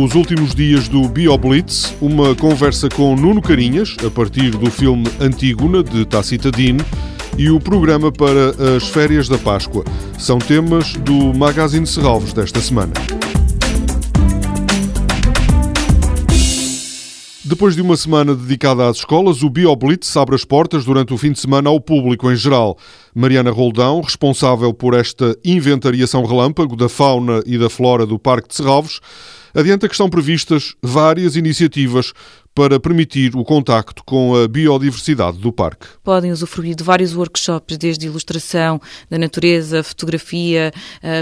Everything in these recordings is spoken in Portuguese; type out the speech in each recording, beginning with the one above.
nos últimos dias do BioBlitz, uma conversa com Nuno Carinhas, a partir do filme Antígona, de Tacita Dean, e o programa para as férias da Páscoa. São temas do Magazine Serralves desta semana. Depois de uma semana dedicada às escolas, o BioBlitz abre as portas durante o fim de semana ao público em geral. Mariana Roldão, responsável por esta inventariação relâmpago da fauna e da flora do Parque de Serralves, adianta que estão previstas várias iniciativas para permitir o contacto com a biodiversidade do parque. Podem usufruir de vários workshops, desde ilustração da natureza, fotografia,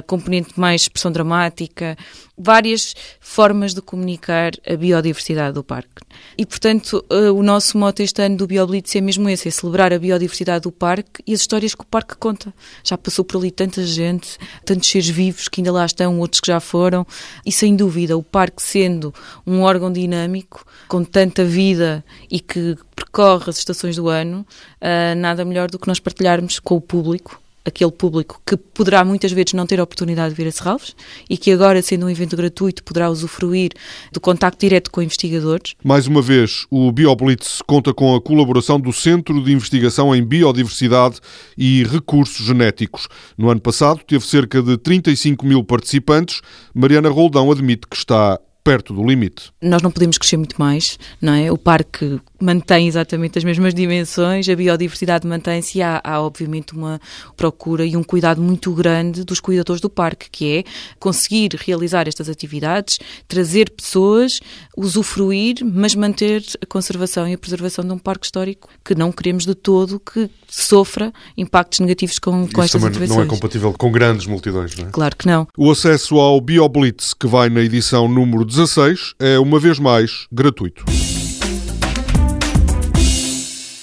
componente mais expressão dramática, várias formas de comunicar a biodiversidade do parque. E, portanto, eh, o nosso mote este ano do BioBlitz é mesmo esse, é celebrar a biodiversidade do parque e as histórias que o parque conta. Já passou por ali tanta gente, tantos seres vivos que ainda lá estão, outros que já foram, e sem dúvida o parque sendo um órgão dinâmico, com tanta vida e que percorre as estações do ano, uh, nada melhor do que nós partilharmos com o público aquele público que poderá muitas vezes não ter a oportunidade de vir a Serralves e que agora, sendo um evento gratuito, poderá usufruir do contacto direto com investigadores. Mais uma vez, o BioBlitz conta com a colaboração do Centro de Investigação em Biodiversidade e Recursos Genéticos. No ano passado, teve cerca de 35 mil participantes. Mariana Roldão admite que está perto do limite. Nós não podemos crescer muito mais, não é? O parque mantém exatamente as mesmas dimensões, a biodiversidade mantém-se e há, há, obviamente uma procura e um cuidado muito grande dos cuidadores do parque, que é conseguir realizar estas atividades, trazer pessoas, usufruir, mas manter a conservação e a preservação de um parque histórico que não queremos de todo que sofra impactos negativos com, com estas intervenções. não é compatível com grandes multidões, não é? Claro que não. O acesso ao BioBlitz, que vai na edição número 16 é, uma vez mais, gratuito.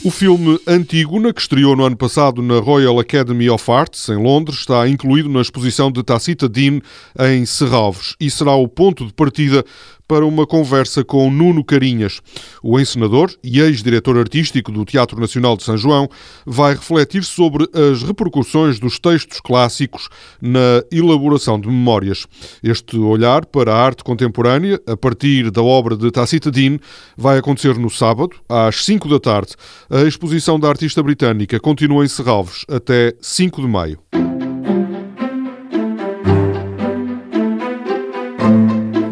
O filme Antígona, que estreou no ano passado na Royal Academy of Arts, em Londres, está incluído na exposição de Tacita Dean em Serralves e será o ponto de partida para uma conversa com Nuno Carinhas. O encenador e ex-diretor artístico do Teatro Nacional de São João vai refletir sobre as repercussões dos textos clássicos na elaboração de memórias. Este olhar para a arte contemporânea, a partir da obra de Tacita Dean, vai acontecer no sábado, às 5 da tarde. A exposição da artista britânica continua em Serralves até 5 de maio.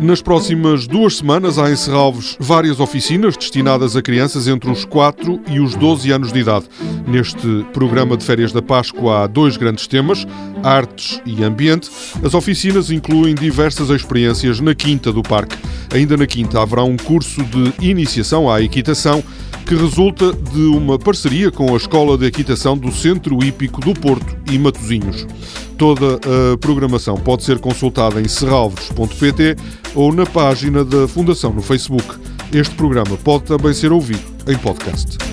Nas próximas duas semanas há em Serralves várias oficinas destinadas a crianças entre os 4 e os 12 anos de idade. Neste programa de férias da Páscoa há dois grandes temas, artes e ambiente. As oficinas incluem diversas experiências na Quinta do Parque. Ainda na Quinta haverá um curso de iniciação à equitação que resulta de uma parceria com a Escola de Equitação do Centro Hípico do Porto e Matosinhos. Toda a programação pode ser consultada em serralves.pt ou na página da Fundação no Facebook. Este programa pode também ser ouvido em podcast.